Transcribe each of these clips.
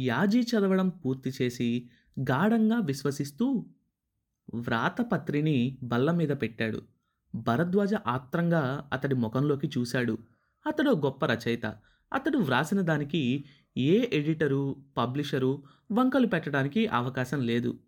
యాజీ చదవడం పూర్తి చేసి గాఢంగా విశ్వసిస్తూ వ్రాతపత్రిని బల్ల మీద పెట్టాడు. భరద్వాజ ఆత్రంగా అతడి ముఖంలోకి చూశాడు. అతడు గొప్ప రచయిత. అతడు వ్రాసిన దానికి ఏ ఎడిటరు పబ్లిషరు వంకలు పెట్టడానికి అవకాశం లేదు.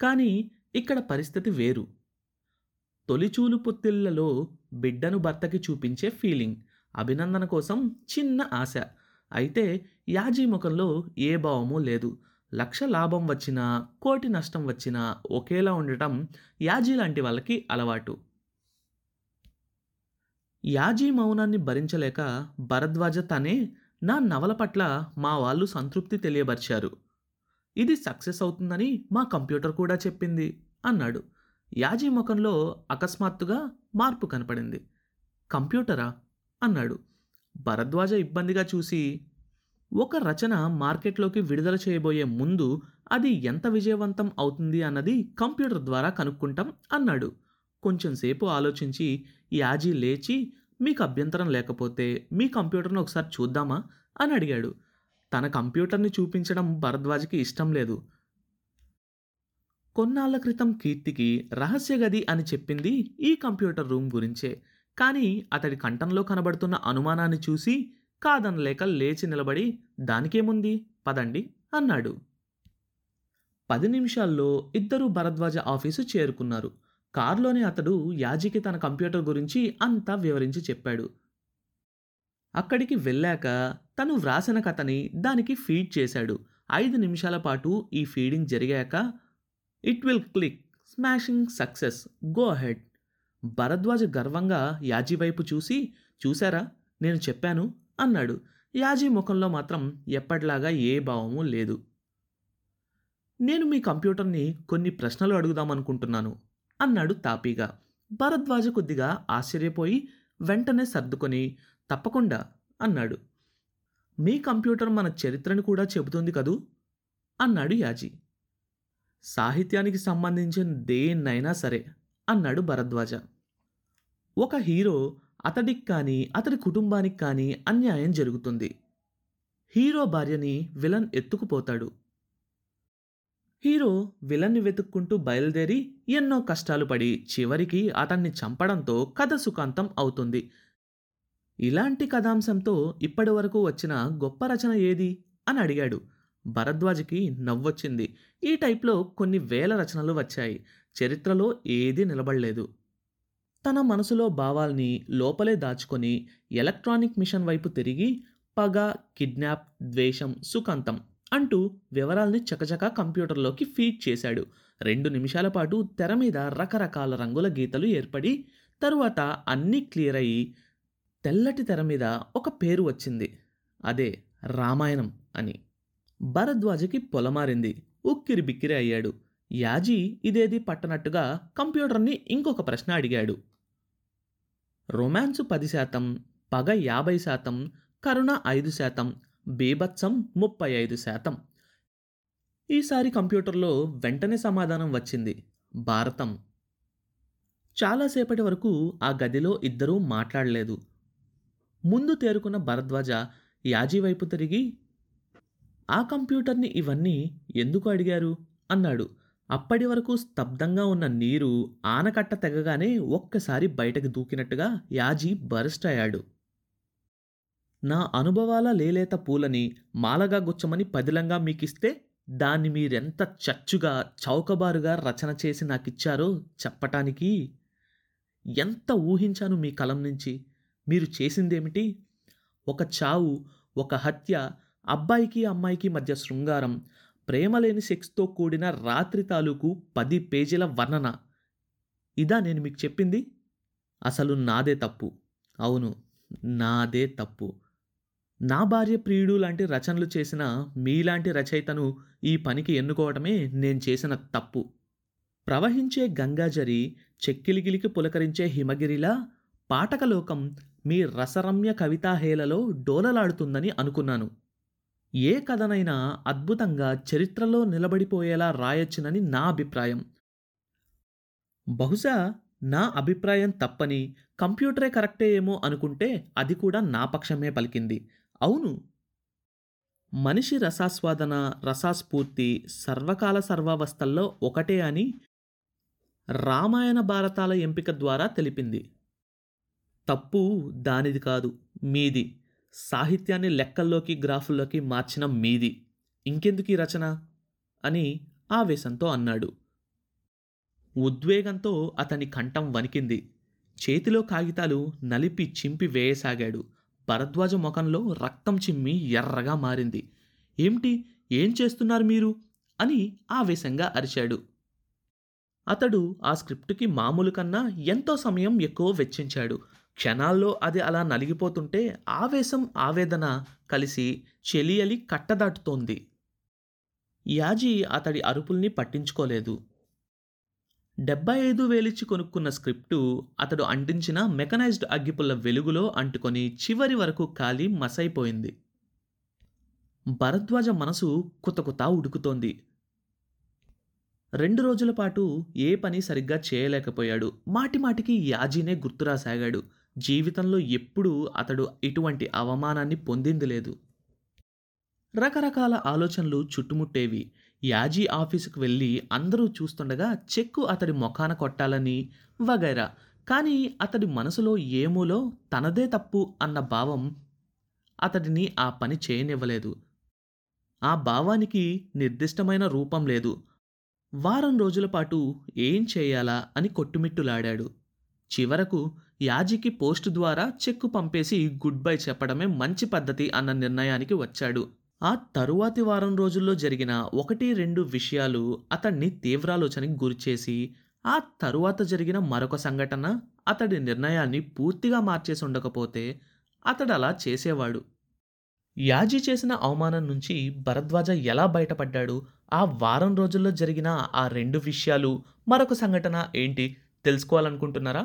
కానీ ఇక్కడ పరిస్థితి వేరు. తొలిచూలు పొత్తిళ్ళలో బిడ్డను భర్తకి చూపించే ఫీలింగ్ అభినందన కోసం చిన్న ఆశ. అయితే యాజీ ముఖంలో ఏ భావమూ లేదు. లక్ష లాభం వచ్చినా కోటి నష్టం వచ్చినా ఒకేలా ఉండటం యాజీ లాంటి వాళ్ళకి అలవాటు. యాజీ మౌనాన్ని భరించలేక భరద్వాజ తనే నా నవల పట్ల మా వాళ్ళు సంతృప్తి తెలియబరిచారు. ఇది సక్సెస్ అవుతుందని మా కంప్యూటర్ కూడా చెప్పింది అన్నాడు. యాజీ ముఖంలో అకస్మాత్తుగా మార్పు కనపడింది. కంప్యూటరా? అన్నాడు. భరద్వాజ ఇబ్బందిగా చూసి ఒక రచన మార్కెట్లోకి విడుదల చేయబోయే ముందు అది ఎంత విజయవంతం అవుతుంది అన్నది కంప్యూటర్ ద్వారా కనుక్కుంటాం అన్నాడు. కొంచెంసేపు ఆలోచించి యాజీ లేచి మీకు అభ్యంతరం లేకపోతే మీ కంప్యూటర్ను ఒకసారి చూద్దామా? అని అడిగాడు. తన కంప్యూటర్ని చూపించడం భరద్వాజ్కి ఇష్టం లేదు. కొన్నాళ్ళ క్రితం కీర్తికి రహస్య గది అని చెప్పింది ఈ కంప్యూటర్ రూమ్ గురించే. కానీ అతడి కంఠంలో కనబడుతున్న అనుమానాన్ని చూసి కాదనలేక లేచి నిలబడి దానికేముంది? పదండి అన్నాడు. పది నిమిషాల్లో ఇద్దరు భరద్వాజ ఆఫీసు చేరుకున్నారు. కారులోనే అతడు యాజీకి తన కంప్యూటర్ గురించి అంతా వివరించి చెప్పాడు. అక్కడికి వెళ్ళాక తను వ్రాసిన కథని దానికి ఫీడ్ చేశాడు. ఐదు నిమిషాల పాటు ఈ ఫీడింగ్ జరిగాక it will click. Smashing success. Go ahead. Bharadwaja గర్వంగా యాజీ వైపు చూసి చూశారా? నేను చెప్పాను అన్నాడు. యాజీ ముఖంలో మాత్రం ఎప్పటిలాగా ఏ భావము లేదు. నేను మీ కంప్యూటర్ని కొన్ని ప్రశ్నలు అడుగుదామనుకుంటున్నాను అన్నాడు తాపీగా. భరద్వాజ కొద్దిగా ఆశ్చర్యపోయి వెంటనే సర్దుకొని తప్పకుండా అన్నాడు. మీ కంప్యూటర్ మన చరిత్రను కూడా చెబుతుంది కదూ అన్నాడు యాజీ. సాహిత్యానికి సంబంధించిన దేన్నైనా సరే అన్నాడు భరద్వాజ. ఒక హీరో అతడికి కానీ అతడి కుటుంబానికి కానీ అన్యాయం జరుగుతుంది. హీరో భార్యని విలన్ ఎత్తుకుపోతాడు. హీరో విలన్ని వెతుక్కుంటూ బయలుదేరి ఎన్నో కష్టాలు పడి చివరికి అతన్ని చంపడంతో కథ సుఖాంతం అవుతుంది. ఇలాంటి కథాంశంతో ఇప్పటి వరకు వచ్చిన గొప్ప రచన ఏది? అని అడిగాడు. భరద్వాజ్కి నవ్వొచ్చింది. ఈ టైప్లో కొన్ని వేల రచనలు వచ్చాయి. చరిత్రలో ఏదీ నిలబడలేదు. తన మనసులో భావాల్ని లోపలే దాచుకొని ఎలక్ట్రానిక్ మిషన్ వైపు తిరిగి పగ కిడ్నాప్ ద్వేషం సుఖాంతం అంటూ వివరాల్ని చకచకా కంప్యూటర్లోకి ఫీడ్ చేశాడు. రెండు నిమిషాల పాటు తెర మీద రకరకాల రంగుల గీతలు ఏర్పడి తరువాత అన్నీ క్లియర్ అయ్యి తెల్లటి తెర మీద ఒక పేరు వచ్చింది. అదే రామాయణం అని. భరద్వాజకి పొలమారింది. ఉక్కిరి బిక్కిరి అయ్యాడు. యాజీ ఇదేది పట్టనట్టుగా కంప్యూటర్ని ఇంకొక ప్రశ్న అడిగాడు. రొమాన్సు పది శాతం పగ యాభై శాతం కరుణ ఐదు శాతం బీభత్సం ముప్పై ఐదు శాతం. ఈసారి కంప్యూటర్లో వెంటనే సమాధానం వచ్చింది భారతం. చాలాసేపటి వరకు ఆ గదిలో ఇద్దరూ మాట్లాడలేదు. ముందు తేరుకున్న భరద్వాజ యాజీ వైపు తిరిగి ఆ కంప్యూటర్ని ఇవన్నీ ఎందుకు అడిగారు? అన్నాడు. అప్పటి వరకు స్తబ్దంగా ఉన్న నీరు ఆనకట్ట తెగగానే ఒక్కసారి బయటకు దూకినట్టుగా యాజీ బరస్ట్ అయ్యాడు నా అనుభవాల లేలేత పూలని మాలగా గుచ్చమని పదిలంగా మీకిస్తే దాన్ని మీరెంత చచ్చుగా చౌకబారుగా రచన చేసి నాకిచ్చారో చెప్పటానికి ఎంత ఊహించాను మీ కలం నుంచి? మీరు చేసిందేమిటి? ఒక చావు ఒక హత్య అబ్బాయికి అమ్మాయికి మధ్య శృంగారం ప్రేమలేని సెక్స్తో కూడిన రాత్రి తాలూకు పది పేజీల వర్ణన. ఇదా నేను మీకు చెప్పింది? అసలు నాదే తప్పు. అవును నాదే తప్పు. నా భార్య ప్రియుడు లాంటి రచనలు చేసిన మీలాంటి రచయితను ఈ పనికి ఎన్నుకోవటమే నేను చేసిన తప్పు. ప్రవహించే గంగాజరి చెక్కిలిగిలికి పులకరించే హిమగిరిలా పాఠకలోకం మీ రసరమ్య కవితాహేలలో డోలలాడుతుందని అనుకున్నాను. ఏ కథనైనా అద్భుతంగా చరిత్రలో నిలబడిపోయేలా రాయొచ్చునని నా అభిప్రాయం. బహుశా నా అభిప్రాయం తప్పని కంప్యూటరే కరెక్టే ఏమో అనుకుంటే అది కూడా నా పక్షమే పలికింది. అవును. మనిషి రసాస్వాదన రసాస్ఫూర్తి సర్వకాల సర్వావస్థల్లో ఒకటే అని రామాయణ భారతాల ఎంపిక ద్వారా తెలిపింది. తప్పు దానిది కాదు మీది. సాహిత్యాన్ని లెక్కల్లోకి గ్రాఫుల్లోకి మార్చిన మీది. ఇంకెందుకు ఈ రచన? అని ఆవేశంతో అన్నాడు. ఉద్వేగంతో అతని కంఠం వణికింది. చేతిలో కాగితాలు నలిపి చింపి వేయసాగాడు. భరద్వాజ ముఖంలో రక్తం చిమ్మి ఎర్రగా మారింది. ఏమిటి? ఏం చేస్తున్నారు మీరు? అని ఆవేశంగా అరిచాడు. అతడు ఆ స్క్రిప్టుకి మామూలు కన్నా ఎంతో సమయం ఎక్కువ వెచ్చించాడు. క్షణాల్లో అది అలా నలిగిపోతుంటే ఆవేశం ఆవేదన కలిసి చెలియలి కట్టదాటుతోంది. యాజీ అతడి అరుపుల్ని పట్టించుకోలేదు. డెబ్బై ఐదు వేలిచ్చి కొనుక్కున్న స్క్రిప్టు అతడు అంటించిన మెకనైజ్డ్ అగ్గిపుల్ల వెలుగులో అంటుకొని చివరి వరకు కాలి మసైపోయింది. భరద్వాజ మనసు కుతకుతా ఉడుకుతోంది. రెండు రోజుల పాటు ఏ పని సరిగ్గా చేయలేకపోయాడు. మాటిమాటికి యాజీనే గుర్తురాసాగాడు. జీవితంలో ఎప్పుడూ అతడు ఇటువంటి అవమానాన్ని పొందింది లేదు. రకరకాల ఆలోచనలు చుట్టుముట్టేవి. యాజీ ఆఫీసుకు వెళ్ళి అందరూ చూస్తుండగా చెక్కు అతడి మొఖాన కొట్టాలని వగైరా. కానీ అతడి మనసులో ఏమూలో తనదే తప్పు అన్న భావం అతడిని ఆ పని చేయనివ్వలేదు. ఆ భావానికి నిర్దిష్టమైన రూపం లేదు. వారం రోజుల పాటు ఏం చేయాలా అని కొట్టుమిట్టులాడాడు. చివరకు యాజీకి పోస్టు ద్వారా చెక్కు పంపేసి గుడ్ బై చెప్పడమే మంచి పద్ధతి అన్న నిర్ణయానికి వచ్చాడు. ఆ తరువాతి వారం రోజుల్లో జరిగిన ఒకటి రెండు విషయాలు అతన్ని తీవ్రాలోచనకి గురిచేసి ఆ తరువాత జరిగిన మరొక సంఘటన అతడి నిర్ణయాన్ని పూర్తిగా మార్చేసి ఉండకపోతే అతడు అలా చేసేవాడు. యాజీ చేసిన అవమానం నుంచి భరద్వాజ ఎలా బయటపడ్డాడు ఆ వారం రోజుల్లో జరిగిన ఆ రెండు విషయాలు మరొక సంఘటన ఏంటి తెలుసుకోవాలనుకుంటున్నారా?